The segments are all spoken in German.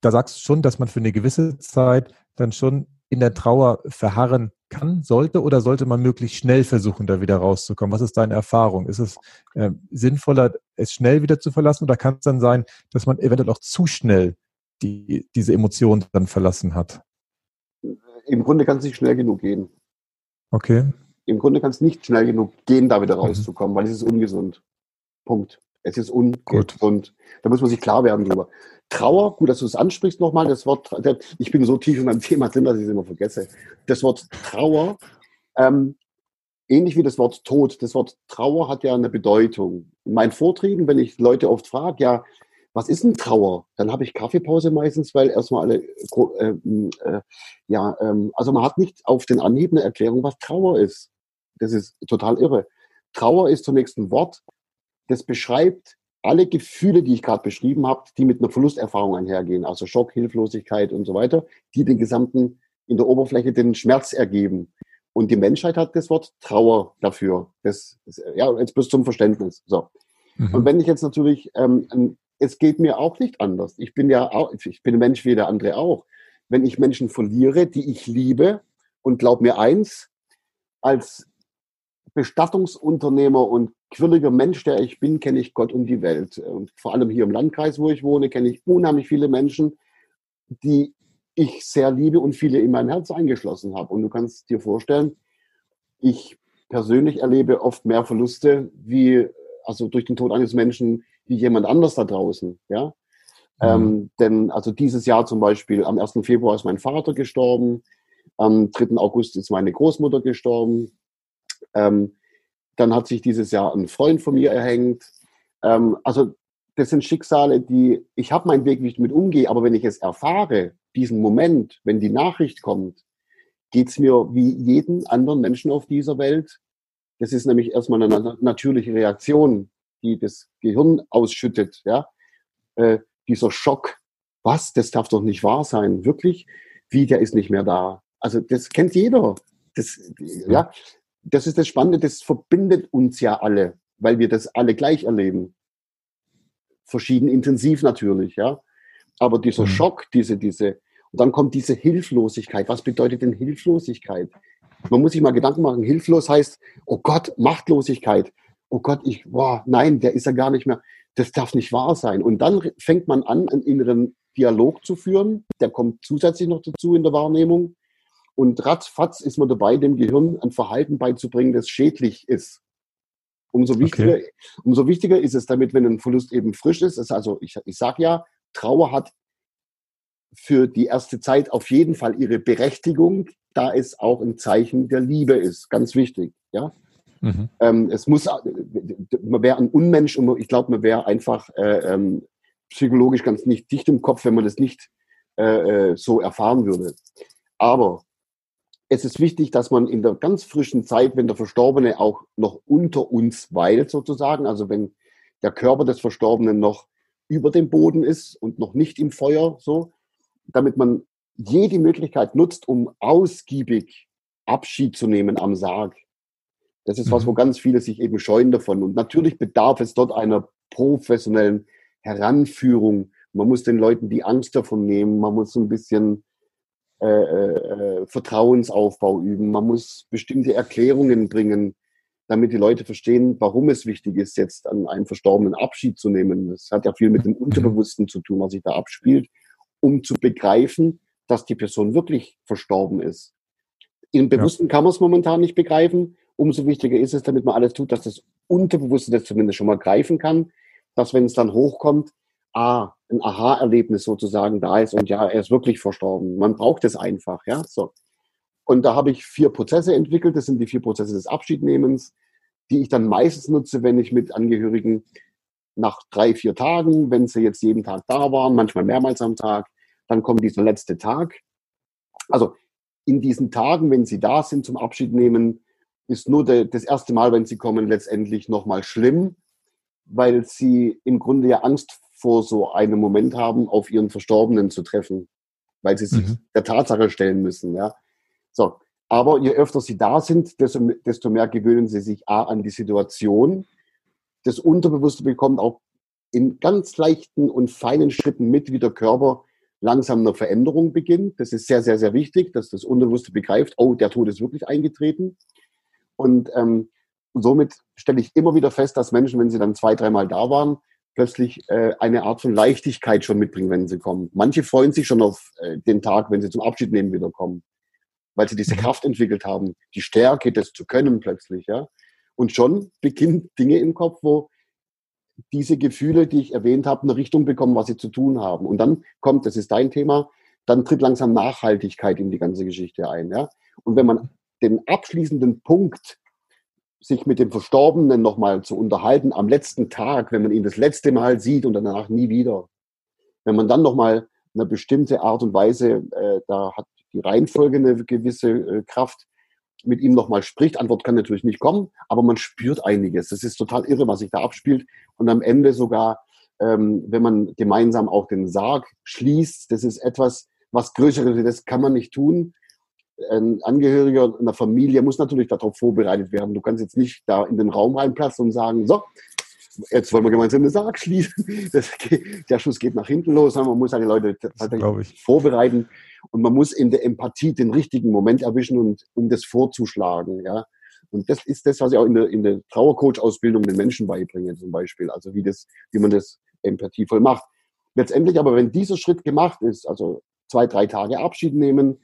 da sagst du schon, dass man für eine gewisse Zeit dann schon in der Trauer verharren kann, sollte oder sollte man möglichst schnell versuchen, da wieder rauszukommen? Was ist deine Erfahrung? Ist es äh, sinnvoller, es schnell wieder zu verlassen oder kann es dann sein, dass man eventuell auch zu schnell die, diese Emotion dann verlassen hat? Im Grunde kann es nicht schnell genug gehen. Okay. Im Grunde kann es nicht schnell genug gehen, da wieder mhm. rauszukommen, mhm. weil es ist ungesund. Punkt. Es ist ungesund. Da muss man sich klar werden drüber. Trauer, gut, dass du es ansprichst nochmal, das Wort, ich bin so tief in meinem Thema drin, dass ich es immer vergesse. Das Wort Trauer, ähm, ähnlich wie das Wort Tod, das Wort Trauer hat ja eine Bedeutung. In meinen Vorträgen, wenn ich Leute oft frage, ja, was ist denn Trauer? Dann habe ich Kaffeepause meistens, weil erstmal alle, äh, äh, ja, ähm, also man hat nicht auf den Anhieb eine Erklärung, was Trauer ist. Das ist total irre. Trauer ist zunächst ein Wort, das beschreibt alle Gefühle, die ich gerade beschrieben habe, die mit einer Verlusterfahrung einhergehen, also Schock, Hilflosigkeit und so weiter, die den gesamten in der Oberfläche den Schmerz ergeben. Und die Menschheit hat das Wort Trauer dafür. Das, ja, jetzt bis zum Verständnis. So. Mhm. Und wenn ich jetzt natürlich, ähm, es geht mir auch nicht anders. Ich bin ja auch, ich bin ein Mensch wie der andere auch. Wenn ich Menschen verliere, die ich liebe, und glaub mir eins, als Bestattungsunternehmer und quirliger Mensch, der ich bin, kenne ich Gott und die Welt. Und vor allem hier im Landkreis, wo ich wohne, kenne ich unheimlich viele Menschen, die ich sehr liebe und viele in mein Herz eingeschlossen habe. Und du kannst dir vorstellen, ich persönlich erlebe oft mehr Verluste wie, also durch den Tod eines Menschen, wie jemand anders da draußen, ja. Mhm. Ähm, denn also dieses Jahr zum Beispiel, am 1. Februar ist mein Vater gestorben, am 3. August ist meine Großmutter gestorben, ähm, dann hat sich dieses Jahr ein Freund von mir erhängt. Ähm, also das sind Schicksale, die ich habe meinen Weg, wie ich damit umgehe, aber wenn ich es erfahre, diesen Moment, wenn die Nachricht kommt, geht es mir wie jeden anderen Menschen auf dieser Welt. Das ist nämlich erstmal eine natürliche Reaktion, die das Gehirn ausschüttet. Ja? Äh, dieser Schock, was, das darf doch nicht wahr sein, wirklich? Wie, der ist nicht mehr da. Also das kennt jeder. Das, ja, das ist das Spannende, das verbindet uns ja alle, weil wir das alle gleich erleben. Verschieden intensiv natürlich, ja. Aber dieser mhm. Schock, diese, diese, und dann kommt diese Hilflosigkeit. Was bedeutet denn Hilflosigkeit? Man muss sich mal Gedanken machen. Hilflos heißt, oh Gott, Machtlosigkeit. Oh Gott, ich, boah, nein, der ist ja gar nicht mehr. Das darf nicht wahr sein. Und dann fängt man an, einen inneren Dialog zu führen. Der kommt zusätzlich noch dazu in der Wahrnehmung. Und ratzfatz ist man dabei, dem Gehirn ein Verhalten beizubringen, das schädlich ist. Umso wichtiger, okay. umso wichtiger ist es damit, wenn ein Verlust eben frisch ist. ist also ich, ich sage ja, Trauer hat für die erste Zeit auf jeden Fall ihre Berechtigung, da es auch ein Zeichen der Liebe ist. Ganz wichtig. Ja? Mhm. Ähm, es muss, man wäre ein Unmensch und ich glaube, man wäre einfach äh, ähm, psychologisch ganz nicht dicht im Kopf, wenn man das nicht äh, äh so erfahren würde. Aber es ist wichtig, dass man in der ganz frischen Zeit, wenn der Verstorbene auch noch unter uns weilt sozusagen, also wenn der Körper des Verstorbenen noch über dem Boden ist und noch nicht im Feuer, so, damit man jede Möglichkeit nutzt, um ausgiebig Abschied zu nehmen am Sarg. Das ist was, wo mhm. ganz viele sich eben scheuen davon. Und natürlich bedarf es dort einer professionellen Heranführung. Man muss den Leuten die Angst davon nehmen. Man muss ein bisschen äh, äh, Vertrauensaufbau üben. Man muss bestimmte Erklärungen bringen, damit die Leute verstehen, warum es wichtig ist, jetzt an einem Verstorbenen Abschied zu nehmen. Das hat ja viel mit dem. Unterbewussten zu tun, was sich da abspielt, um zu begreifen, dass die Person wirklich verstorben ist. Im Bewussten ja. kann man es momentan nicht begreifen. Umso wichtiger ist es, damit man alles tut, dass das Unterbewusste das zumindest schon mal greifen kann, dass wenn es dann hochkommt, ah, ein Aha-Erlebnis sozusagen da ist und ja, er ist wirklich verstorben. Man braucht es einfach, ja, so. Und da habe ich vier Prozesse entwickelt. Das sind die vier Prozesse des Abschiednehmens, die ich dann meistens nutze, wenn ich mit Angehörigen nach drei, vier Tagen, wenn sie jetzt jeden Tag da waren, manchmal mehrmals am Tag, dann kommt dieser letzte Tag. Also in diesen Tagen, wenn sie da sind zum Abschied nehmen, ist nur de, das erste Mal, wenn sie kommen, letztendlich nochmal schlimm, weil sie im Grunde ja Angst vor so einem Moment haben, auf ihren Verstorbenen zu treffen, weil sie sich mhm. der Tatsache stellen müssen. Ja. So. Aber je öfter sie da sind, desto, desto mehr gewöhnen sie sich A, an die Situation. Das Unterbewusste bekommt auch in ganz leichten und feinen Schritten mit, wie der Körper langsam eine Veränderung beginnt. Das ist sehr, sehr, sehr wichtig, dass das Unbewusste begreift, oh, der Tod ist wirklich eingetreten. Und ähm, somit stelle ich immer wieder fest, dass Menschen, wenn sie dann zwei, dreimal da waren, plötzlich äh, eine Art von Leichtigkeit schon mitbringen, wenn sie kommen. Manche freuen sich schon auf äh, den Tag, wenn sie zum Abschied nehmen wieder kommen, weil sie diese mhm. Kraft entwickelt haben, die Stärke, das zu können plötzlich, ja. Und schon beginnen Dinge im Kopf, wo diese Gefühle, die ich erwähnt habe, eine Richtung bekommen, was sie zu tun haben. Und dann kommt, das ist dein Thema, dann tritt langsam Nachhaltigkeit in die ganze Geschichte ein. Ja? Und wenn man den abschließenden Punkt, sich mit dem Verstorbenen nochmal zu unterhalten, am letzten Tag, wenn man ihn das letzte Mal sieht und danach nie wieder, wenn man dann nochmal eine bestimmte Art und Weise, äh, da hat die Reihenfolge eine gewisse äh, Kraft, mit ihm nochmal spricht. Antwort kann natürlich nicht kommen, aber man spürt einiges. Das ist total irre, was sich da abspielt. Und am Ende sogar, ähm, wenn man gemeinsam auch den Sarg schließt, das ist etwas, was Größeres, das kann man nicht tun. Ein Angehöriger einer Familie muss natürlich darauf vorbereitet werden. Du kannst jetzt nicht da in den Raum reinplatzen und sagen, so, jetzt wollen wir gemeinsam den Sarg schließen. Das, der Schuss geht nach hinten los. Man muss seine Leute tatsächlich vorbereiten und man muss in der Empathie den richtigen Moment erwischen und um das vorzuschlagen. Ja. Und das ist das, was ich auch in der, in der Trauercoach-Ausbildung den Menschen beibringe, zum Beispiel. Also wie das, wie man das empathievoll macht. Letztendlich aber, wenn dieser Schritt gemacht ist, also zwei, drei Tage Abschied nehmen,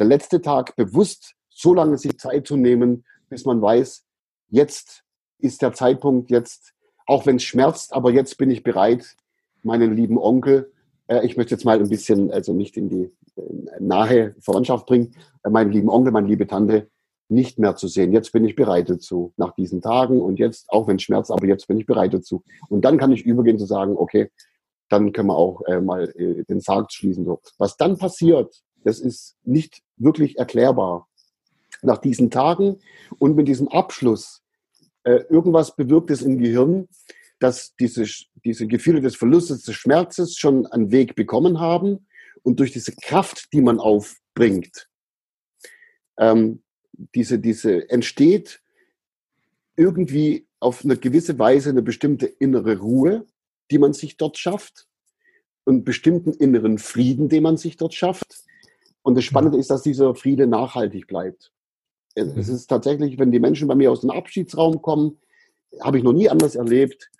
der letzte Tag bewusst so lange sich Zeit zu nehmen, bis man weiß, jetzt ist der Zeitpunkt, jetzt auch wenn es schmerzt, aber jetzt bin ich bereit, meinen lieben Onkel, äh, ich möchte jetzt mal ein bisschen, also nicht in die äh, nahe Verwandtschaft bringen, äh, meinen lieben Onkel, meine liebe Tante nicht mehr zu sehen. Jetzt bin ich bereit dazu, nach diesen Tagen und jetzt, auch wenn es schmerzt, aber jetzt bin ich bereit dazu. Und dann kann ich übergehen zu sagen, okay, dann können wir auch äh, mal äh, den Sarg schließen. So. Was dann passiert, das ist nicht wirklich erklärbar. Nach diesen Tagen und mit diesem Abschluss äh, irgendwas bewirkt es im Gehirn, dass diese, diese Gefühle des Verlustes, des Schmerzes schon einen Weg bekommen haben und durch diese Kraft, die man aufbringt, ähm, diese, diese entsteht irgendwie auf eine gewisse Weise eine bestimmte innere Ruhe, die man sich dort schafft und bestimmten inneren Frieden, den man sich dort schafft. Und das Spannende ist, dass dieser Friede nachhaltig bleibt. Es mhm. ist tatsächlich, wenn die Menschen bei mir aus dem Abschiedsraum kommen, habe ich noch nie anders erlebt,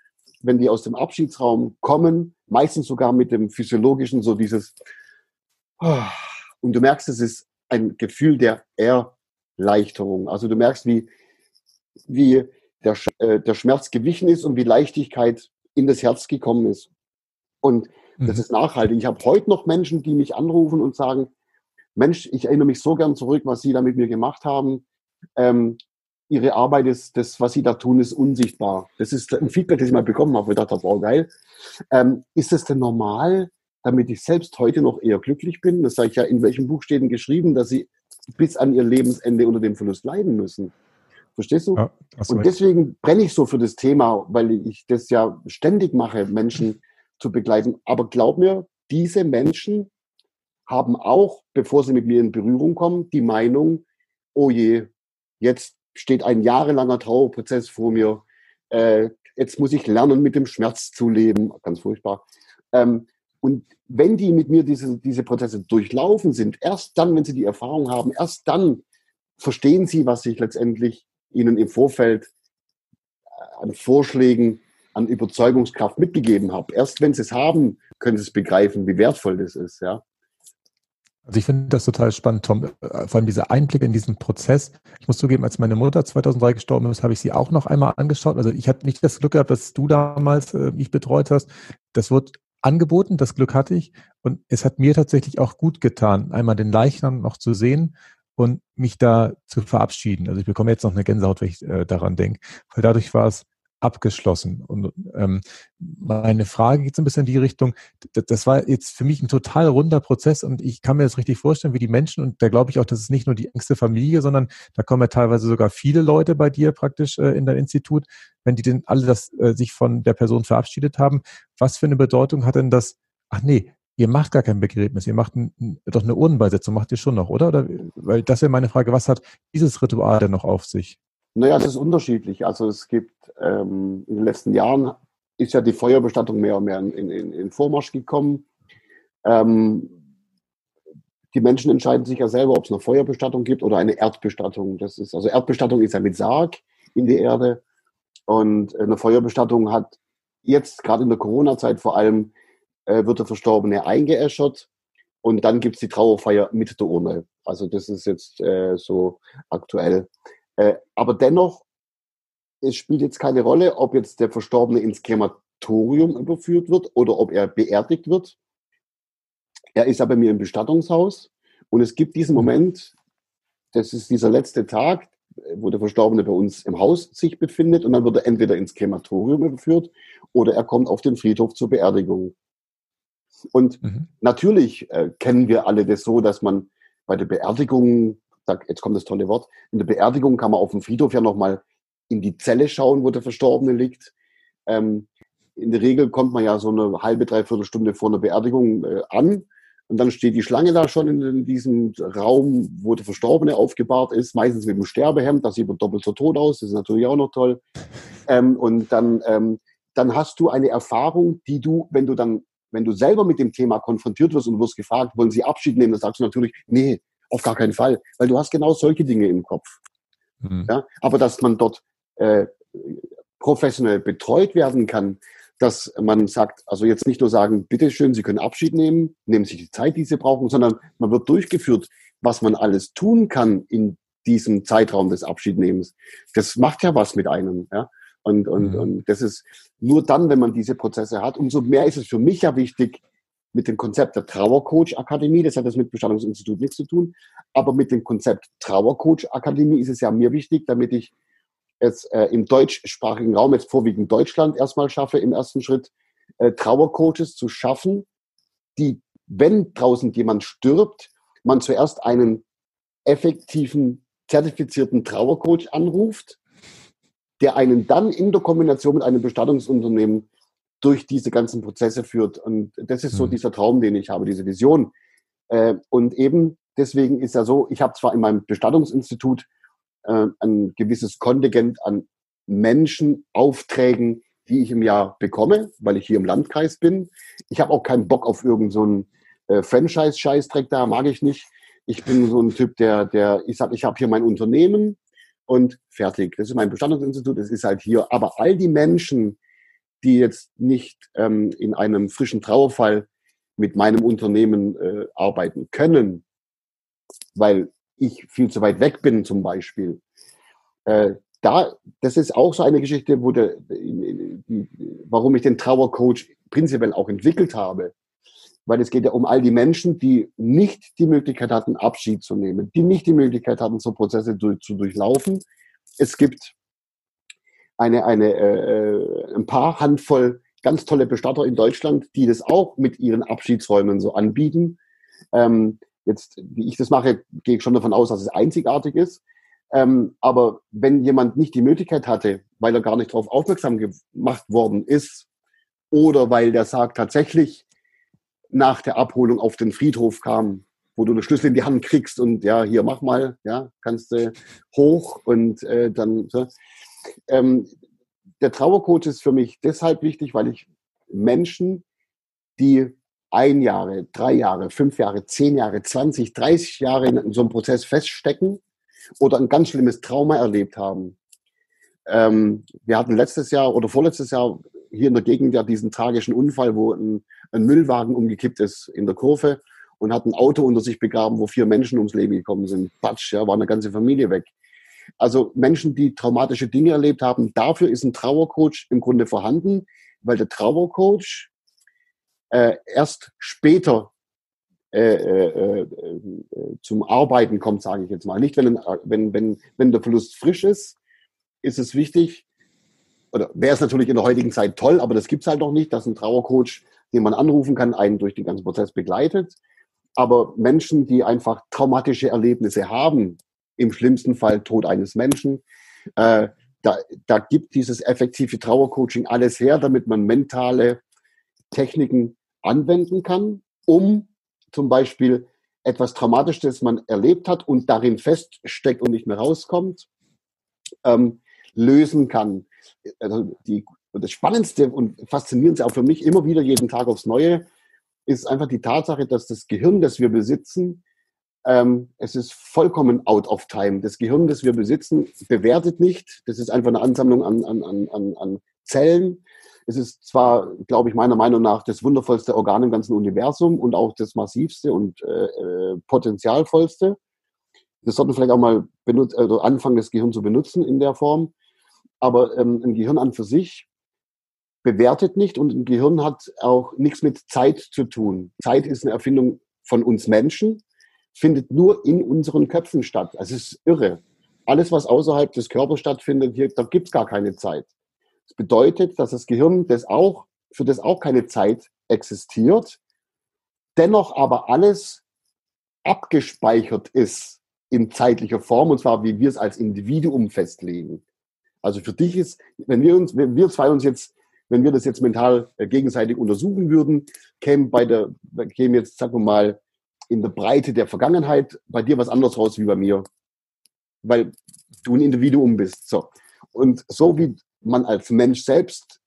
wenn die aus dem Abschiedsraum kommen, meistens sogar mit dem physiologischen, so dieses, und du merkst, es ist ein Gefühl der Erleichterung. Also du merkst, wie, wie der, äh, der Schmerz gewichen ist und wie Leichtigkeit in das Herz gekommen ist. Und das mhm. ist nachhaltig. Ich habe heute noch Menschen, die mich anrufen und sagen, Mensch, ich erinnere mich so gern zurück, was Sie da mit mir gemacht haben. Ähm, Ihre Arbeit ist, das, was Sie da tun, ist unsichtbar. Das ist ein Feedback, das ich mal bekommen habe, wo ich dachte, wow, geil. Ähm, ist das denn normal, damit ich selbst heute noch eher glücklich bin? Das sage ich ja, in welchem Buch steht denn geschrieben, dass Sie bis an Ihr Lebensende unter dem Verlust leiden müssen? Verstehst du? Ja, und deswegen brenne ich so für das Thema, weil ich das ja ständig mache, Menschen zu begleiten. Aber glaub mir, diese Menschen haben auch, bevor sie mit mir in Berührung kommen, die Meinung, oh je, jetzt steht ein jahrelanger Trauerprozess vor mir, äh, jetzt muss ich lernen, mit dem Schmerz zu leben, ganz furchtbar. Ähm, und wenn die mit mir diese, diese Prozesse durchlaufen sind, erst dann, wenn sie die Erfahrung haben, erst dann verstehen sie, was ich letztendlich ihnen im Vorfeld äh, an Vorschlägen, an Überzeugungskraft mitgegeben habe. Erst wenn sie es haben, können sie es begreifen, wie wertvoll das ist. Ja. Also ich finde das total spannend, Tom. Äh, vor allem dieser Einblick in diesen Prozess. Ich muss zugeben, als meine Mutter 2003 gestorben ist, habe ich sie auch noch einmal angeschaut. Also ich hatte nicht das Glück gehabt, dass du damals äh, mich betreut hast. Das wird angeboten, das Glück hatte ich. Und es hat mir tatsächlich auch gut getan, einmal den Leichnam noch zu sehen und mich da zu verabschieden. Also ich bekomme jetzt noch eine Gänsehaut, wenn ich äh, daran denke. Weil dadurch war es abgeschlossen. Und ähm, meine Frage geht so ein bisschen in die Richtung, das war jetzt für mich ein total runder Prozess und ich kann mir das richtig vorstellen, wie die Menschen, und da glaube ich auch, das ist nicht nur die engste Familie, sondern da kommen ja teilweise sogar viele Leute bei dir praktisch äh, in dein Institut, wenn die denn alle das äh, sich von der Person verabschiedet haben. Was für eine Bedeutung hat denn das, ach nee, ihr macht gar kein Begräbnis, ihr macht ein, doch eine Urnenbeisetzung, macht ihr schon noch, oder? oder weil das wäre meine Frage, was hat dieses Ritual denn noch auf sich? Naja, das ist unterschiedlich. Also es gibt ähm, in den letzten Jahren ist ja die Feuerbestattung mehr und mehr in, in, in Vormarsch gekommen. Ähm, die Menschen entscheiden sich ja selber, ob es eine Feuerbestattung gibt oder eine Erdbestattung. Das ist, also Erdbestattung ist ja mit Sarg in die Erde. Und eine Feuerbestattung hat jetzt, gerade in der Corona-Zeit vor allem, äh, wird der Verstorbene eingeäschert und dann gibt es die Trauerfeier mit der Urne. Also das ist jetzt äh, so aktuell. Äh, aber dennoch, es spielt jetzt keine Rolle, ob jetzt der Verstorbene ins Krematorium überführt wird oder ob er beerdigt wird. Er ist ja bei mir im Bestattungshaus und es gibt diesen mhm. Moment, das ist dieser letzte Tag, wo der Verstorbene bei uns im Haus sich befindet und dann wird er entweder ins Krematorium überführt oder er kommt auf den Friedhof zur Beerdigung. Und mhm. natürlich äh, kennen wir alle das so, dass man bei der Beerdigung, da, jetzt kommt das tolle Wort, in der Beerdigung kann man auf dem Friedhof ja nochmal in die Zelle schauen, wo der Verstorbene liegt. Ähm, in der Regel kommt man ja so eine halbe, dreiviertel Stunde vor einer Beerdigung äh, an und dann steht die Schlange da schon in, diesem Raum, wo der Verstorbene aufgebahrt ist, meistens mit einem Sterbehemd, das sieht man doppelt so tot aus, das ist natürlich auch noch toll. Ähm, und dann, ähm, dann hast du eine Erfahrung, die du, wenn du dann, wenn du selber mit dem Thema konfrontiert wirst und wirst gefragt, wollen sie Abschied nehmen, dann sagst du natürlich, nee, auf gar keinen Fall, weil du hast genau solche Dinge im Kopf. Mhm. Ja? Aber dass man dort äh, professionell betreut werden kann, dass man sagt, also jetzt nicht nur sagen, bitteschön, Sie können Abschied nehmen, nehmen sich die Zeit, die Sie brauchen, sondern man wird durchgeführt, was man alles tun kann in diesem Zeitraum des Abschiednehmens. Das macht ja was mit einem, ja. Und, und, mhm. und das ist nur dann, wenn man diese Prozesse hat, umso mehr ist es für mich ja wichtig, mit dem Konzept der Trauercoach Akademie, das hat das mit Bestattungsinstitut nichts zu tun, aber mit dem Konzept Trauercoach Akademie ist es ja mir wichtig, damit ich es äh, im deutschsprachigen Raum, jetzt vorwiegend Deutschland, erstmal schaffe, im ersten Schritt äh, Trauercoaches zu schaffen, die, wenn draußen jemand stirbt, man zuerst einen effektiven, zertifizierten Trauercoach anruft, der einen dann in der Kombination mit einem Bestattungsunternehmen durch diese ganzen Prozesse führt. Und das ist so mhm. dieser Traum, den ich habe, diese Vision. Äh, und eben deswegen ist ja so, ich habe zwar in meinem Bestattungsinstitut äh, ein gewisses Kontingent an Menschen, Aufträgen, die ich im Jahr bekomme, weil ich hier im Landkreis bin. Ich habe auch keinen Bock auf irgendeinen so äh, Franchise-Scheißdreck da, mag ich nicht. Ich bin so ein Typ, der, der, ich sage, ich habe hier mein Unternehmen und fertig. Das ist mein Bestandungsinstitut, das ist halt hier. Aber all die Menschen, die jetzt nicht ähm, in einem frischen Trauerfall mit meinem Unternehmen äh, arbeiten können, weil ich viel zu weit weg bin zum Beispiel. Äh, da, das ist auch so eine Geschichte, wo der, warum ich den Trauercoach prinzipiell auch entwickelt habe. Weil es geht ja um all die Menschen, die nicht die Möglichkeit hatten, Abschied zu nehmen, die nicht die Möglichkeit hatten, so Prozesse durch, zu durchlaufen. Es gibt eine, eine, äh, ein paar Handvoll ganz tolle Bestatter in Deutschland, die das auch mit ihren Abschiedsräumen so anbieten. Ähm, Jetzt, wie ich das mache, gehe ich schon davon aus, dass es einzigartig ist. Ähm, aber wenn jemand nicht die Möglichkeit hatte, weil er gar nicht darauf aufmerksam gemacht worden ist, oder weil der Sarg tatsächlich nach der Abholung auf den Friedhof kam, wo du eine Schlüssel in die Hand kriegst und ja, hier mach mal, ja, kannst du hoch und äh, dann. So. Ähm, der Trauercoach ist für mich deshalb wichtig, weil ich Menschen, die ein Jahre, drei Jahre, fünf Jahre, zehn Jahre, 20, 30 Jahre in so einem Prozess feststecken oder ein ganz schlimmes Trauma erlebt haben. Ähm, wir hatten letztes Jahr oder vorletztes Jahr hier in der Gegend ja diesen tragischen Unfall, wo ein, ein Müllwagen umgekippt ist in der Kurve und hat ein Auto unter sich begraben, wo vier Menschen ums Leben gekommen sind. Patsch, ja, war eine ganze Familie weg. Also Menschen, die traumatische Dinge erlebt haben, dafür ist ein Trauercoach im Grunde vorhanden, weil der Trauercoach äh, erst später äh, äh, äh, zum Arbeiten kommt, sage ich jetzt mal. Nicht, wenn, wenn, wenn, wenn der Verlust frisch ist, ist es wichtig, oder wäre es natürlich in der heutigen Zeit toll, aber das gibt es halt noch nicht, dass ein Trauercoach, den man anrufen kann, einen durch den ganzen Prozess begleitet. Aber Menschen, die einfach traumatische Erlebnisse haben, im schlimmsten Fall Tod eines Menschen, äh, da, da gibt dieses effektive Trauercoaching alles her, damit man mentale Techniken anwenden kann, um zum Beispiel etwas Traumatisches, das man erlebt hat und darin feststeckt und nicht mehr rauskommt, ähm, lösen kann. Also die, das Spannendste und Faszinierendste auch für mich immer wieder jeden Tag aufs Neue ist einfach die Tatsache, dass das Gehirn, das wir besitzen, ähm, es ist vollkommen out of time. Das Gehirn, das wir besitzen, bewertet nicht. Das ist einfach eine Ansammlung an, an, an, an Zellen. Es ist zwar, glaube ich, meiner Meinung nach das wundervollste Organ im ganzen Universum und auch das massivste und äh, äh potenzialvollste. Wir sollten vielleicht auch mal benut also anfangen, das Gehirn zu benutzen in der Form. Aber ähm, ein Gehirn an für sich bewertet nicht und ein Gehirn hat auch nichts mit Zeit zu tun. Zeit ist eine Erfindung von uns Menschen, findet nur in unseren Köpfen statt. Es ist irre. Alles, was außerhalb des Körpers stattfindet, hier, da gibt's gar keine Zeit. Das bedeutet, dass das Gehirn das auch, für das auch keine Zeit existiert, dennoch aber alles abgespeichert ist in zeitlicher Form, und zwar wie wir es als Individuum festlegen. Also für dich ist, wenn wir uns, wenn wir zwei uns jetzt, wenn wir das jetzt mental äh, gegenseitig untersuchen würden, käme bei der, käme jetzt, sagen wir mal, in der Breite der Vergangenheit bei dir was anderes raus wie bei mir. Weil du ein Individuum bist. So. Und so wie man als Mensch selbst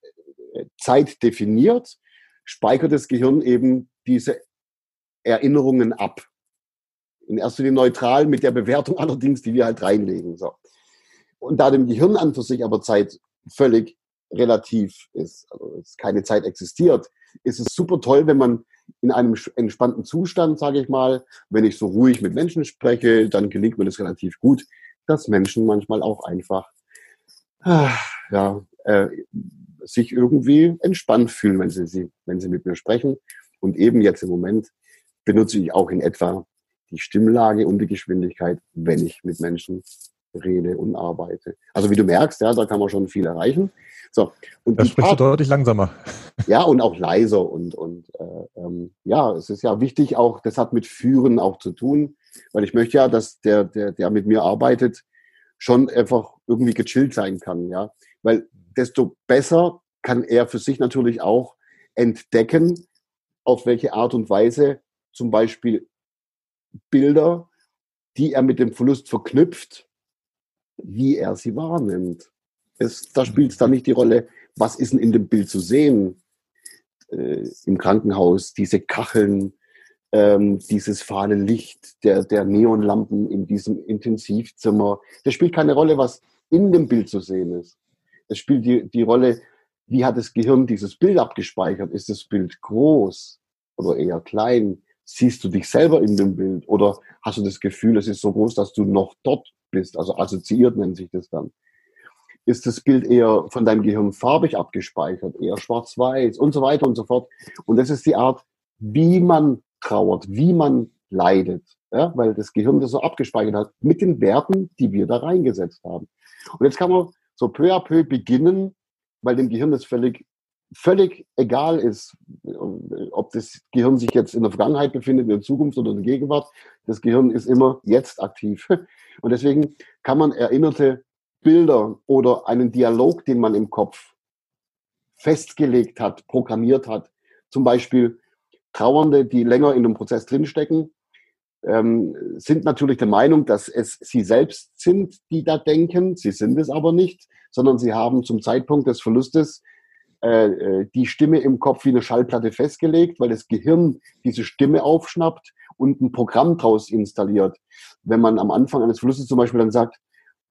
äh, Zeit definiert, speichert das Gehirn eben diese Erinnerungen ab. In erster Linie neutral mit der Bewertung allerdings, die wir halt reinlegen. So. Und da dem Gehirn an für sich aber Zeit völlig relativ ist, also keine Zeit existiert, ist es super toll, wenn man in einem entspannten Zustand, sage ich mal, wenn ich so ruhig mit Menschen spreche, dann gelingt mir das relativ gut, dass Menschen manchmal auch einfach ah, ja, äh, sich irgendwie entspannt fühlen, wenn sie, wenn sie mit mir sprechen. Und eben jetzt im Moment benutze ich auch in etwa die Stimmlage und die Geschwindigkeit, wenn ich mit Menschen rede und arbeite. Also wie du merkst, ja, da kann man schon viel erreichen. So, und da sprichst du deutlich langsamer. Ja, und auch leiser. Und, und äh, ähm, ja, es ist ja wichtig auch, das hat mit Führen auch zu tun, weil ich möchte ja, dass der, der, der mit mir arbeitet, schon einfach irgendwie gechillt sein kann, ja. Weil desto besser kann er für sich natürlich auch entdecken, auf welche Art und Weise zum Beispiel Bilder, die er mit dem Verlust verknüpft, wie er sie wahrnimmt. Es, da spielt es dann nicht die Rolle, was ist denn in dem Bild zu sehen äh, im Krankenhaus, diese Kacheln, ähm, dieses fahle Licht der, der Neonlampen in diesem Intensivzimmer. Das spielt keine Rolle, was in dem Bild zu sehen ist. Es spielt die, die Rolle, wie hat das Gehirn dieses Bild abgespeichert? Ist das Bild groß oder eher klein? Siehst du dich selber in dem Bild oder hast du das Gefühl, es ist so groß, dass du noch dort bist? Also assoziiert nennt sich das dann ist das Bild eher von deinem Gehirn farbig abgespeichert, eher schwarz-weiß und so weiter und so fort. Und das ist die Art, wie man trauert, wie man leidet, ja, weil das Gehirn das so abgespeichert hat mit den Werten, die wir da reingesetzt haben. Und jetzt kann man so peu à peu beginnen, weil dem Gehirn das völlig völlig egal ist, ob das Gehirn sich jetzt in der Vergangenheit befindet, in der Zukunft oder in der Gegenwart. Das Gehirn ist immer jetzt aktiv. Und deswegen kann man Erinnerte Bilder oder einen Dialog, den man im Kopf festgelegt hat, programmiert hat. Zum Beispiel Trauernde, die länger in dem Prozess drinstecken, ähm, sind natürlich der Meinung, dass es sie selbst sind, die da denken. Sie sind es aber nicht, sondern sie haben zum Zeitpunkt des Verlustes äh, äh die Stimme im Kopf wie eine Schallplatte festgelegt, weil das Gehirn diese Stimme aufschnappt und ein Programm draus installiert. Wenn man am Anfang eines Verlustes zum Beispiel dann sagt,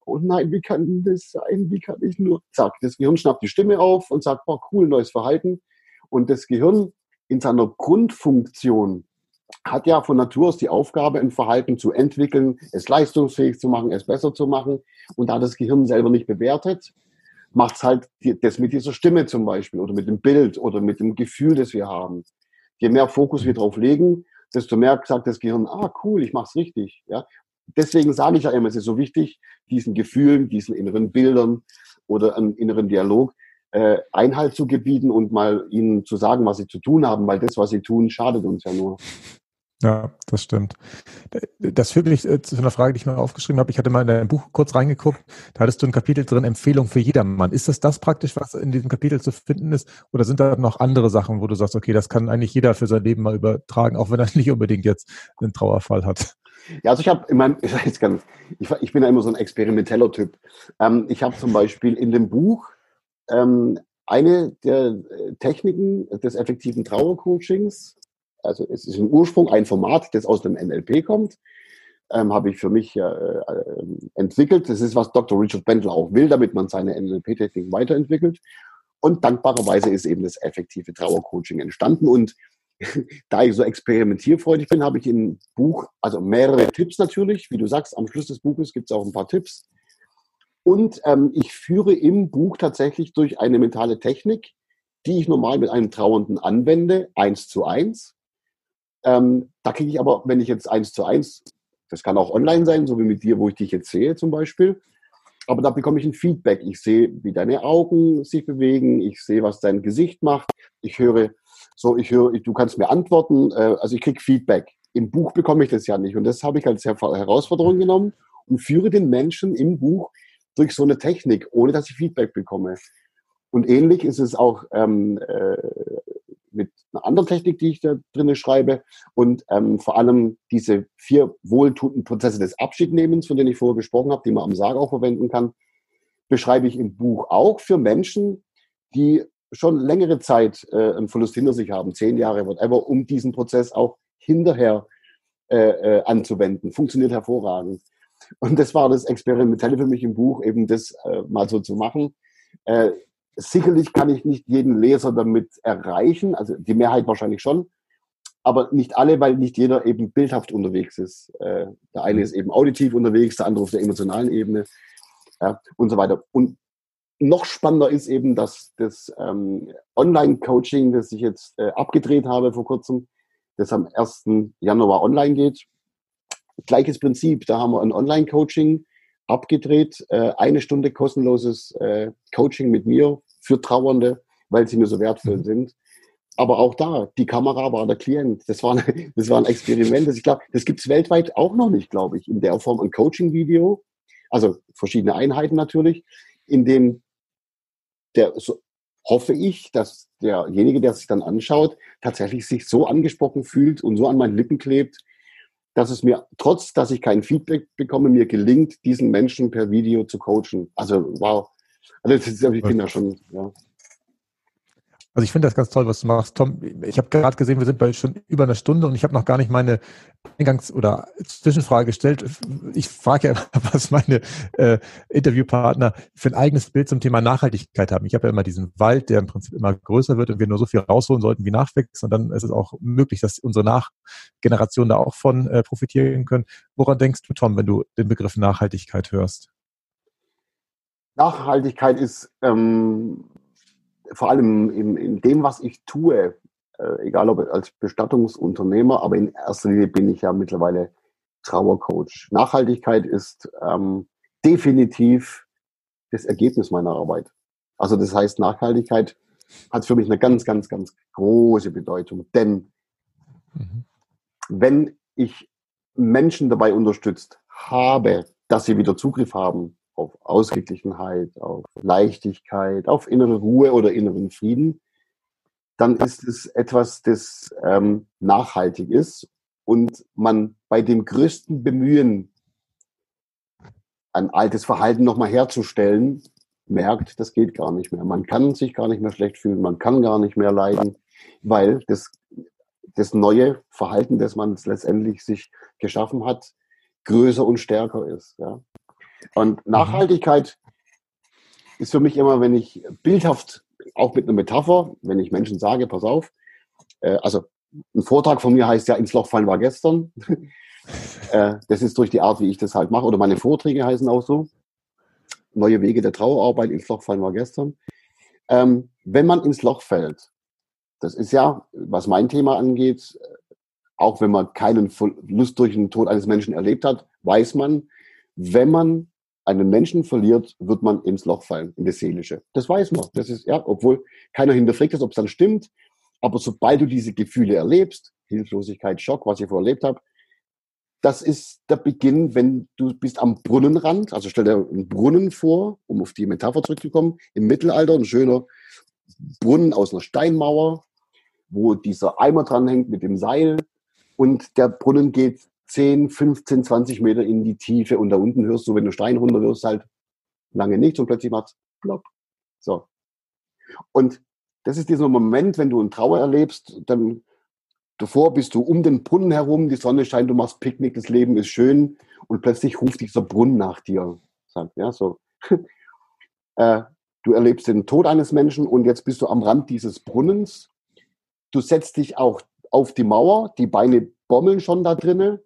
oh nein, wie kann das sein? Wie kann ich nur? Zack, das Gehirn schnappt die Stimme auf und sagt, boah, cool, neues Verhalten. Und das Gehirn in seiner Grundfunktion hat ja von Natur aus die Aufgabe, ein Verhalten zu entwickeln, es leistungsfähig zu machen, es besser zu machen. Und da das Gehirn selber nicht bewertet, macht es halt das mit dieser Stimme zum Beispiel oder mit dem Bild oder mit dem Gefühl, das wir haben. Je mehr Fokus wir drauf legen, desto mehr sagt das Gehirn, ah cool, ich mach's richtig. Ja? deswegen sage ich ja immer, es ist so wichtig, diesen Gefühlen, diesen inneren Bildern oder einem inneren Dialog äh, Einhalt zu gebieten und mal ihnen zu sagen, was sie zu tun haben, weil das, was sie tun, schadet uns ja nur. Ja, das stimmt. Das führt mich äh, zu einer Frage, die ich mal aufgeschrieben habe. Ich hatte mal in dein Buch kurz reingeguckt. Da hattest du ein Kapitel drin, Empfehlung für jedermann. Ist das das praktisch, was in diesem Kapitel zu finden ist? Oder sind da noch andere Sachen, wo du sagst, okay, das kann eigentlich jeder für sein Leben mal übertragen, auch wenn er nicht unbedingt jetzt einen Trauerfall hat? Ja, also ich habe in meinem, ich, jetzt ganz, ich, ich bin ja immer so ein experimenteller Typ. Ähm, ich habe zum Beispiel in dem Buch ähm, eine der äh, Techniken des effektiven Trauercoachings also es ist im Ursprung ein Format, das aus dem NLP kommt, ähm, habe ich für mich äh, äh, entwickelt. Das ist, was Dr. Richard Bendler auch will, damit man seine NLP-Technik weiterentwickelt. Und dankbarerweise ist eben das effektive Trauercoaching entstanden. Und da ich so experimentierfreudig bin, habe ich im Buch, also mehrere Tipps natürlich, wie du sagst, am Schluss des Buches gibt es auch ein paar Tipps. Und ähm, ich führe im Buch tatsächlich durch eine mentale Technik, die ich normal mit einem Trauernden anwende, eins zu eins. Ähm, da kriege ich aber, wenn ich jetzt eins zu eins, das kann auch online sein, so wie mit dir, wo ich dich jetzt sehe zum Beispiel, aber da bekomme ich ein Feedback. Ich sehe, wie deine Augen sich bewegen, ich sehe, was dein Gesicht macht, ich höre, so, ich höre, du kannst mir antworten, äh, also ich kriege Feedback. Im Buch bekomme ich das ja nicht und das habe ich als Herausforderung genommen und führe den Menschen im Buch durch so eine Technik, ohne dass ich Feedback bekomme. Und ähnlich ist es auch ähm, äh, mit einer anderen Technik, die ich da drinnen schreibe. Und ähm, vor allem diese vier wohltuenden Prozesse des Abschiednehmens, von denen ich vorher gesprochen habe, die man am Sarg auch verwenden kann, beschreibe ich im Buch auch für Menschen, die schon längere Zeit äh, einen Verlust hinter sich haben, zehn Jahre, whatever, um diesen Prozess auch hinterher äh, äh, anzuwenden. Funktioniert hervorragend. Und das war das Experimentelle für mich im Buch, eben das äh, mal so zu machen. Äh, Sicherlich kann ich nicht jeden Leser damit erreichen, also die Mehrheit wahrscheinlich schon, aber nicht alle, weil nicht jeder eben bildhaft unterwegs ist. Äh, der eine mhm. ist eben auditiv unterwegs, der andere auf der emotionalen Ebene ja, und so weiter. Und noch spannender ist eben, dass das ähm, Online-Coaching, das ich jetzt äh, abgedreht habe vor kurzem, das am 1. Januar online geht. Gleiches Prinzip, da haben wir ein Online-Coaching, abgedreht. Äh, eine Stunde kostenloses äh, Coaching mit mir für Trauernde, weil sie mir so wertvoll mhm. sind. Aber auch da, die Kamera war der Klient. Das war, das war ein Experiment. Das, ich glaube, das gibt es weltweit auch noch nicht, glaube ich, in der Form ein Coaching-Video. Also verschiedene Einheiten natürlich, in dem der, so, hoffe ich, dass derjenige, der sich dann anschaut, tatsächlich sich so angesprochen fühlt und so an meinen Lippen klebt, dass es mir, trotz dass ich kein Feedback bekomme, mir gelingt, diesen Menschen per Video zu coachen. Also wow. Also ist, ich bin da schon, ja. Also ich finde das ganz toll, was du machst, Tom. Ich habe gerade gesehen, wir sind bei schon über einer Stunde und ich habe noch gar nicht meine Eingangs- oder Zwischenfrage gestellt. Ich frage ja immer, was meine äh, Interviewpartner für ein eigenes Bild zum Thema Nachhaltigkeit haben. Ich habe ja immer diesen Wald, der im Prinzip immer größer wird und wir nur so viel rausholen sollten, wie nachwächst. Und dann ist es auch möglich, dass unsere Nachgenerationen da auch von äh, profitieren können. Woran denkst du, Tom, wenn du den Begriff Nachhaltigkeit hörst? Nachhaltigkeit ist ähm, vor allem in, in dem, was ich tue, äh, egal ob als Bestattungsunternehmer, aber in erster Linie bin ich ja mittlerweile Trauercoach. Nachhaltigkeit ist ähm, definitiv das Ergebnis meiner Arbeit. Also das heißt, Nachhaltigkeit hat für mich eine ganz, ganz, ganz große Bedeutung. Denn mhm. wenn ich Menschen dabei unterstützt habe, dass sie wieder Zugriff haben auf Ausgeglichenheit, auf Leichtigkeit, auf innere Ruhe oder inneren Frieden, dann ist es etwas, das ähm, nachhaltig ist und man bei dem größten Bemühen, ein altes Verhalten nochmal herzustellen, merkt, das geht gar nicht mehr. Man kann sich gar nicht mehr schlecht fühlen, man kann gar nicht mehr leiden, weil das, das neue Verhalten, das man letztendlich sich geschaffen hat, größer und stärker ist. Ja. Und. Nachhaltigkeit ist für mich immer, wenn ich bildhaft, auch mit einer Metapher, wenn ich Menschen sage, pass auf, äh, also ein Vortrag von mir heißt ja, ins Loch fallen war gestern. äh, das ist durch die Art, wie ich das halt mache, oder meine Vorträge heißen auch so. Neue Wege der Trauerarbeit, ins Loch fallen war gestern. Ähm, wenn man ins Loch fällt, das ist ja, was mein Thema angeht, auch wenn man keinen Verlust durch den Tod eines Menschen erlebt hat, weiß man, wenn man einen Menschen verliert, wird man ins Loch fallen, in das Seelische. Das weiß man. Das ist, ja, obwohl keiner hinterfragt ist, ob es dann stimmt. Aber sobald du diese Gefühle erlebst, Hilflosigkeit, Schock, was ich vorher erlebt habe, das ist der Beginn, wenn du bist am Brunnenrand. Also stell dir einen Brunnen vor, um auf die Metapher zurückzukommen. Im Mittelalter ein schöner Brunnen aus einer Steinmauer, wo dieser Eimer dranhängt mit dem Seil. Und der Brunnen geht 10, 15, 20 Meter in die Tiefe und da unten hörst du, wenn du Stein runter wirst, halt lange nichts und plötzlich macht's plopp. So. Und das ist dieser Moment, wenn du eine Trauer erlebst, dann davor bist du um den Brunnen herum, die Sonne scheint, du machst Picknick, das Leben ist schön und plötzlich ruft dieser Brunnen nach dir. Sagt, ja, so. äh, du erlebst den Tod eines Menschen und jetzt bist du am Rand dieses Brunnens. Du setzt dich auch auf die Mauer, die Beine bommeln schon da drinnen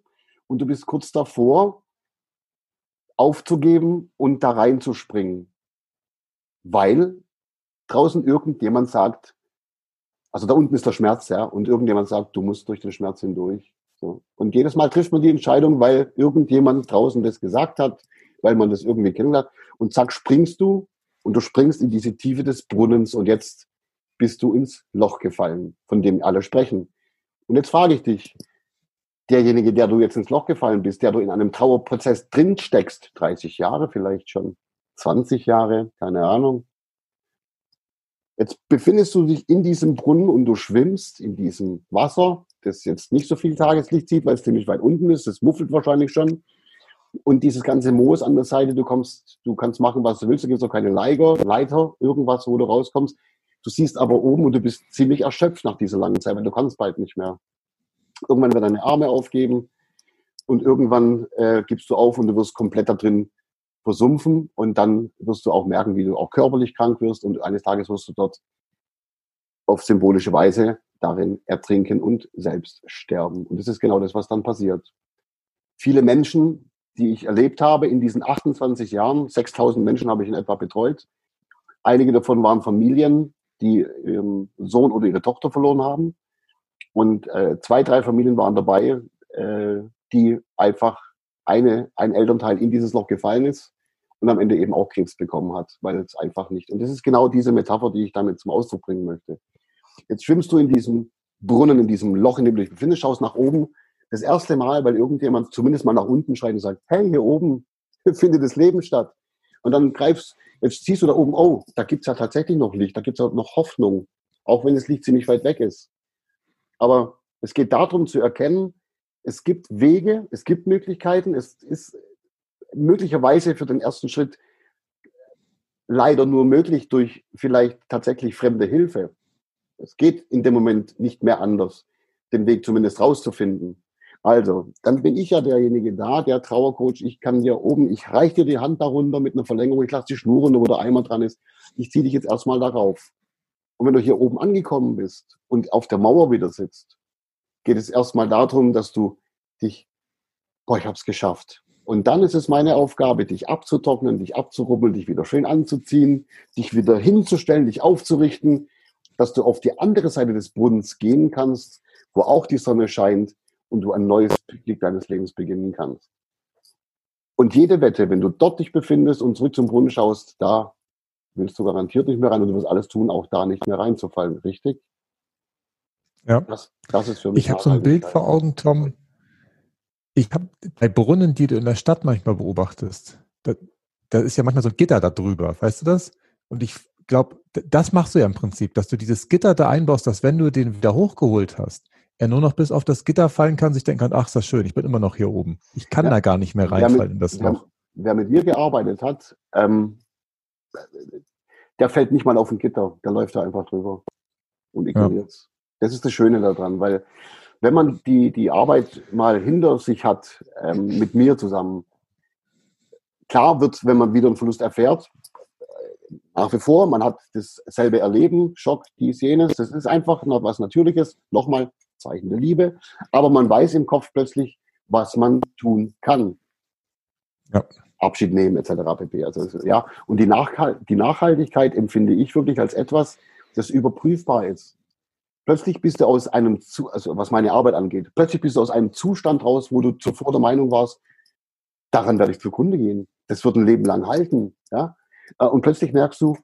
und du bist kurz davor, aufzugeben und da reinzuspringen. Weil draußen irgendjemand sagt, also da unten ist der Schmerz, ja, und irgendjemand sagt, du musst durch den Schmerz hindurch. So. Und jedes Mal trifft man die Entscheidung, weil irgendjemand draußen das gesagt hat, weil man das irgendwie kennenlernt. Und zack, springst du und du springst in diese Tiefe des Brunnens und jetzt bist du ins Loch gefallen, von dem alle sprechen. Und jetzt frage ich dich, derjenige, der du jetzt ins Loch gefallen bist, der du in einem Trauerprozess drin steckst, 30 Jahre vielleicht schon, 20 Jahre, keine Ahnung. Jetzt befindest du dich in diesem Brunnen und du schwimmst in diesem Wasser, das jetzt nicht so viel Tageslicht sieht, weil es ziemlich weit unten ist, das muffelt wahrscheinlich schon. Und dieses ganze Moos an der Seite, du kommst, du kannst machen, was du willst, da gibt es auch keine Leiter, Leiter, irgendwas, wo du rauskommst. Du siehst aber oben und du bist ziemlich erschöpft nach dieser langen Zeit, weil du kannst bald nicht mehr. Irgendwann wird deine Arme aufgeben und irgendwann äh, gibst du auf und du wirst komplett da drin versumpfen und dann wirst du auch merken, wie du auch körperlich krank wirst und eines Tages wirst du dort auf symbolische Weise darin ertrinken und selbst sterben. Und das ist genau das, was dann passiert. Viele Menschen, die ich erlebt habe in diesen 28 Jahren, 6000 Menschen habe ich in etwa betreut. Einige davon waren Familien, die ihren Sohn oder ihre Tochter verloren haben. Und äh, zwei, drei Familien waren dabei, äh, die einfach eine, ein Elternteil in dieses Loch gefallen ist und am Ende eben auch Krebs bekommen hat, weil es einfach nicht. Und das ist genau diese Metapher, die ich damit zum Ausdruck bringen möchte. Jetzt schwimmst du in diesem Brunnen, in diesem Loch, in dem du dich befindest, schaust nach oben. Das erste Mal, weil irgendjemand zumindest mal nach unten schreit und sagt, hey, hier oben findet das Leben statt. Und dann greifst, jetzt siehst du da oben, oh, da gibt's ja tatsächlich noch Licht, da gibt's ja noch Hoffnung, auch wenn das Licht ziemlich weit weg ist. Aber es geht darum zu erkennen, es gibt Wege, es gibt Möglichkeiten, es ist möglicherweise für den ersten Schritt leider nur möglich durch vielleicht tatsächlich fremde Hilfe. Es geht in dem Moment nicht mehr anders, den Weg zumindest rauszufinden. Also, dann bin ich ja derjenige da, der Trauercoach. Ich kann dir oben, ich reiche dir die Hand darunter mit einer Verlängerung, ich lasse die Schnur runter, wo der Eimer dran ist. Ich ziehe dich jetzt erstmal darauf. Und wenn du hier oben angekommen bist und auf der Mauer wieder sitzt, geht es erstmal darum, dass du dich, boah, ich hab's geschafft. Und dann ist es meine Aufgabe, dich abzutrocknen, dich abzurubbeln, dich wieder schön anzuziehen, dich wieder hinzustellen, dich aufzurichten, dass du auf die andere Seite des Brunnens gehen kannst, wo auch die Sonne scheint und du ein neues Blick deines Lebens beginnen kannst. Und jede Wette, wenn du dort dich befindest und zurück zum Brunnen schaust, da willst du garantiert nicht mehr rein und du wirst alles tun, auch da nicht mehr reinzufallen, richtig? Ja. Das, das ist für mich. Ich habe so ein Bild vor Augen, Tom. Ich habe bei Brunnen, die du in der Stadt manchmal beobachtest, da, da ist ja manchmal so ein Gitter da drüber, weißt du das? Und ich glaube, das machst du ja im Prinzip, dass du dieses Gitter da einbaust, dass wenn du den wieder hochgeholt hast, er nur noch bis auf das Gitter fallen kann, sich denken kann, ach, ist das schön, ich bin immer noch hier oben. Ich kann ja. da gar nicht mehr reinfallen mit, in das Loch. Wer, wer, mit mir gearbeitet hat, ähm, der fällt nicht mal auf ein Gitter, der läuft da einfach drüber und ignoriert es. Ja. Das ist das Schöne daran, weil wenn man die, die Arbeit mal hinter sich hat, ähm, mit mir zusammen, klar wird, wenn man wieder einen Verlust erfährt, nach wie vor, man hat dasselbe Erleben, Schock, dies, jenes, das ist einfach noch was Natürliches, nochmal Zeichen der Liebe, aber man weiß im Kopf plötzlich, was man tun kann. Ja. Abschied nehmen etc. pp. Also, ja, und die, Nachhalt, die Nachhaltigkeit empfinde ich wirklich als etwas, das überprüfbar ist. Plötzlich bist du aus einem, also was meine Arbeit angeht, plötzlich bist du aus einem Zustand raus, wo du zuvor der Meinung warst, daran werde ich zugrunde gehen. Das wird ein Leben lang halten. Ja? Äh, und plötzlich merkst du,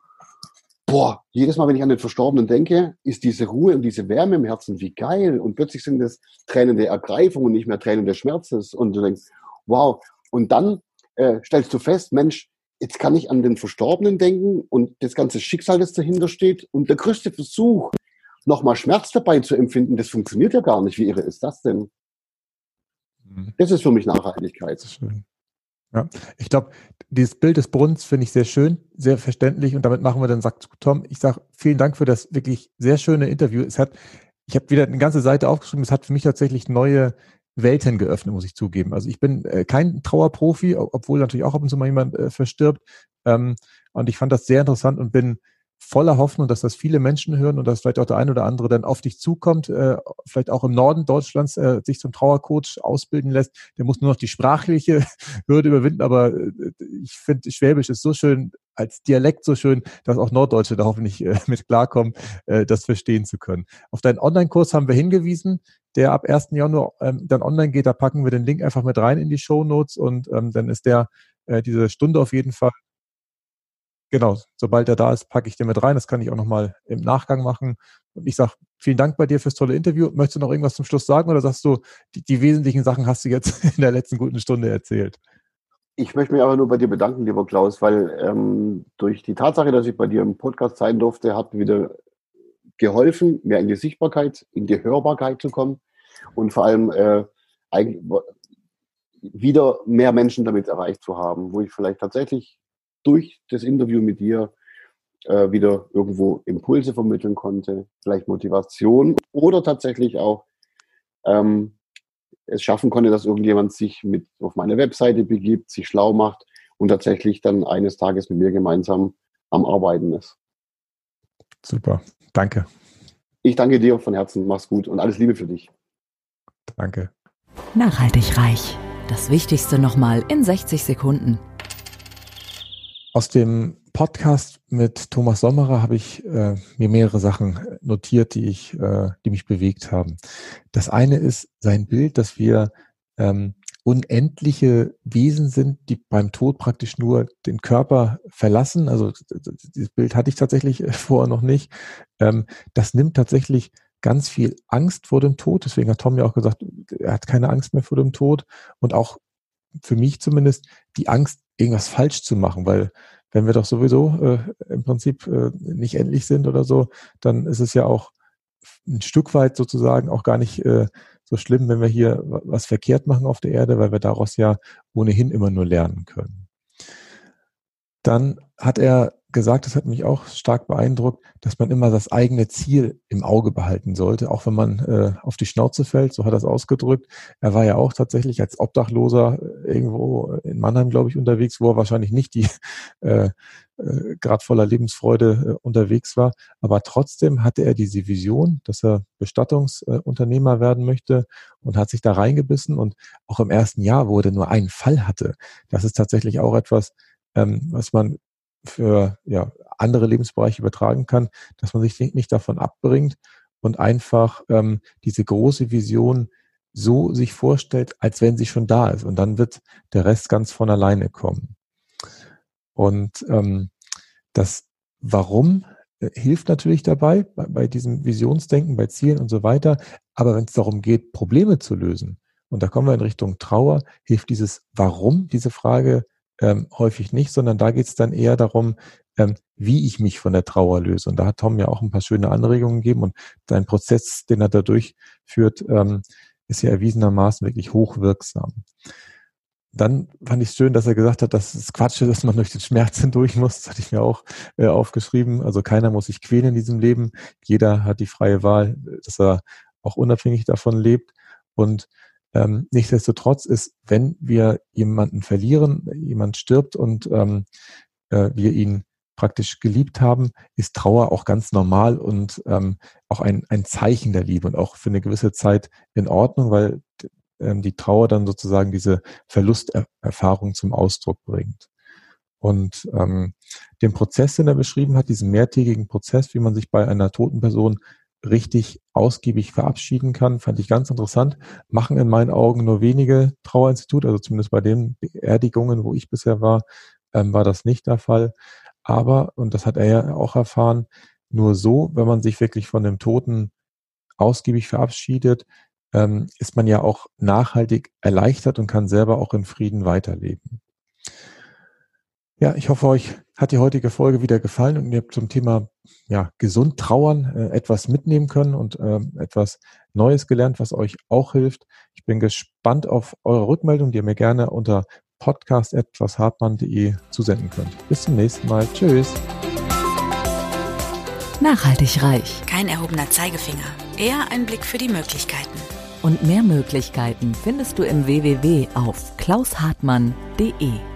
boah, jedes Mal, wenn ich an den Verstorbenen denke, ist diese Ruhe und diese Wärme im Herzen, wie geil. Und plötzlich sind das Tränen der Ergreifung und nicht mehr Tränen des Schmerzes. Und du denkst, wow. Und dann äh, stellst du fest, Mensch, jetzt kann ich an den Verstorbenen denken und das ganze Schicksal, das dahinter steht. Und der größte Versuch, nochmal Schmerz dabei zu empfinden, das funktioniert ja gar nicht. Wie irre ist das denn? Mhm. Das ist für mich Nachhaltigkeit. Schön. Ja, ich glaube, dieses Bild des Brunnens finde ich sehr schön, sehr verständlich und damit machen wir dann, sagt Tom, ich sage vielen Dank für das wirklich sehr schöne Interview. Es hat ich habe wieder eine ganze Seite aufgeschrieben. Es hat für mich tatsächlich neue Welten geöffnet, muss ich zugeben. Also ich bin äh, kein Trauerprofi, obwohl natürlich auch ab und zu mal jemand äh, verstirbt. Ähm, und ich fand das sehr interessant und bin voller Hoffnung, dass das viele Menschen hören und dass vielleicht auch der ein oder andere dann auf dich zukommt, äh, vielleicht auch im Norden Deutschlands äh, sich zum Trauercoach ausbilden lässt. Der muss nur noch die sprachliche Hürde überwinden, aber äh, ich finde, Schwäbisch ist so schön, als Dialekt so schön, dass auch Norddeutsche da hoffentlich äh, mit klarkommen, äh, das verstehen zu können. Auf deinen Online-Kurs haben wir hingewiesen, der ab 1. Januar ähm, dann online geht. Da packen wir den Link einfach mit rein in die Show Notes und ähm, dann ist der äh, diese Stunde auf jeden Fall genau, sobald er da ist, packe ich den mit rein. Das kann ich auch nochmal im Nachgang machen. Und ich sage vielen Dank bei dir fürs tolle Interview. Möchtest du noch irgendwas zum Schluss sagen oder sagst du, die, die wesentlichen Sachen hast du jetzt in der letzten guten Stunde erzählt? Ich möchte mich aber nur bei dir bedanken, lieber Klaus, weil ähm, durch die Tatsache, dass ich bei dir im Podcast sein durfte, hat wieder geholfen, mehr in die Sichtbarkeit, in die Hörbarkeit zu kommen und vor allem äh, wieder mehr Menschen damit erreicht zu haben, wo ich vielleicht tatsächlich durch das Interview mit dir äh, wieder irgendwo Impulse vermitteln konnte, vielleicht Motivation oder tatsächlich auch ähm, es schaffen konnte, dass irgendjemand sich mit auf meine Webseite begibt, sich schlau macht und tatsächlich dann eines Tages mit mir gemeinsam am Arbeiten ist. Super, danke. Ich danke dir von Herzen, mach's gut und alles Liebe für dich. Danke. Nachhaltig reich. Das Wichtigste nochmal in 60 Sekunden. Aus dem Podcast mit Thomas Sommerer habe ich äh, mir mehrere Sachen notiert, die ich, äh, die mich bewegt haben. Das eine ist sein Bild, dass wir ähm, unendliche Wesen sind, die beim Tod praktisch nur den Körper verlassen. Also dieses Bild hatte ich tatsächlich äh, vorher noch nicht. Ähm, das nimmt tatsächlich ganz viel Angst vor dem Tod. Deswegen hat Tom ja auch gesagt, er hat keine Angst mehr vor dem Tod und auch für mich zumindest die Angst, irgendwas falsch zu machen, weil wenn wir doch sowieso äh, im Prinzip äh, nicht endlich sind oder so, dann ist es ja auch ein Stück weit sozusagen auch gar nicht äh, so schlimm, wenn wir hier was verkehrt machen auf der Erde, weil wir daraus ja ohnehin immer nur lernen können. Dann hat er gesagt, das hat mich auch stark beeindruckt, dass man immer das eigene Ziel im Auge behalten sollte, auch wenn man äh, auf die Schnauze fällt, so hat er es ausgedrückt. Er war ja auch tatsächlich als Obdachloser irgendwo in Mannheim, glaube ich, unterwegs, wo er wahrscheinlich nicht die äh, äh, gerade voller Lebensfreude äh, unterwegs war. Aber trotzdem hatte er diese Vision, dass er Bestattungsunternehmer werden möchte und hat sich da reingebissen. Und auch im ersten Jahr, wo er nur einen Fall hatte, das ist tatsächlich auch etwas, ähm, was man für ja, andere Lebensbereiche übertragen kann, dass man sich nicht davon abbringt und einfach ähm, diese große Vision so sich vorstellt, als wenn sie schon da ist. Und dann wird der Rest ganz von alleine kommen. Und ähm, das Warum äh, hilft natürlich dabei, bei, bei diesem Visionsdenken, bei Zielen und so weiter. Aber wenn es darum geht, Probleme zu lösen, und da kommen wir in Richtung Trauer, hilft dieses Warum, diese Frage ähm, häufig nicht, sondern da geht es dann eher darum, ähm, wie ich mich von der Trauer löse. Und da hat Tom ja auch ein paar schöne Anregungen gegeben und sein Prozess, den er da durchführt, ähm, ist ja erwiesenermaßen wirklich hochwirksam. Dann fand ich es schön, dass er gesagt hat, dass es Quatsch ist, dass man durch den Schmerz hindurch muss. Das hatte ich mir auch äh, aufgeschrieben. Also keiner muss sich quälen in diesem Leben. Jeder hat die freie Wahl, dass er auch unabhängig davon lebt. Und ähm, nichtsdestotrotz ist, wenn wir jemanden verlieren, jemand stirbt und ähm, äh, wir ihn praktisch geliebt haben, ist Trauer auch ganz normal und ähm, auch ein, ein Zeichen der Liebe und auch für eine gewisse Zeit in Ordnung, weil ähm, die Trauer dann sozusagen diese Verlusterfahrung zum Ausdruck bringt. Und ähm, den Prozess, den er beschrieben hat, diesen mehrtägigen Prozess, wie man sich bei einer toten Person richtig ausgiebig verabschieden kann, fand ich ganz interessant. Machen in meinen Augen nur wenige Trauerinstitute, also zumindest bei den Beerdigungen, wo ich bisher war, ähm, war das nicht der Fall. Aber, und das hat er ja auch erfahren, nur so, wenn man sich wirklich von dem Toten ausgiebig verabschiedet, ähm, ist man ja auch nachhaltig erleichtert und kann selber auch in Frieden weiterleben. Ja, ich hoffe, euch hat die heutige Folge wieder gefallen und ihr habt zum Thema ja, gesund trauern äh, etwas mitnehmen können und äh, etwas Neues gelernt, was euch auch hilft. Ich bin gespannt auf eure Rückmeldung, die ihr mir gerne unter podcast.etwashartmann.de zusenden könnt. Bis zum nächsten Mal. Tschüss. Nachhaltig reich. Kein erhobener Zeigefinger. Eher ein Blick für die Möglichkeiten. Und mehr Möglichkeiten findest du im www auf klaushartmann.de.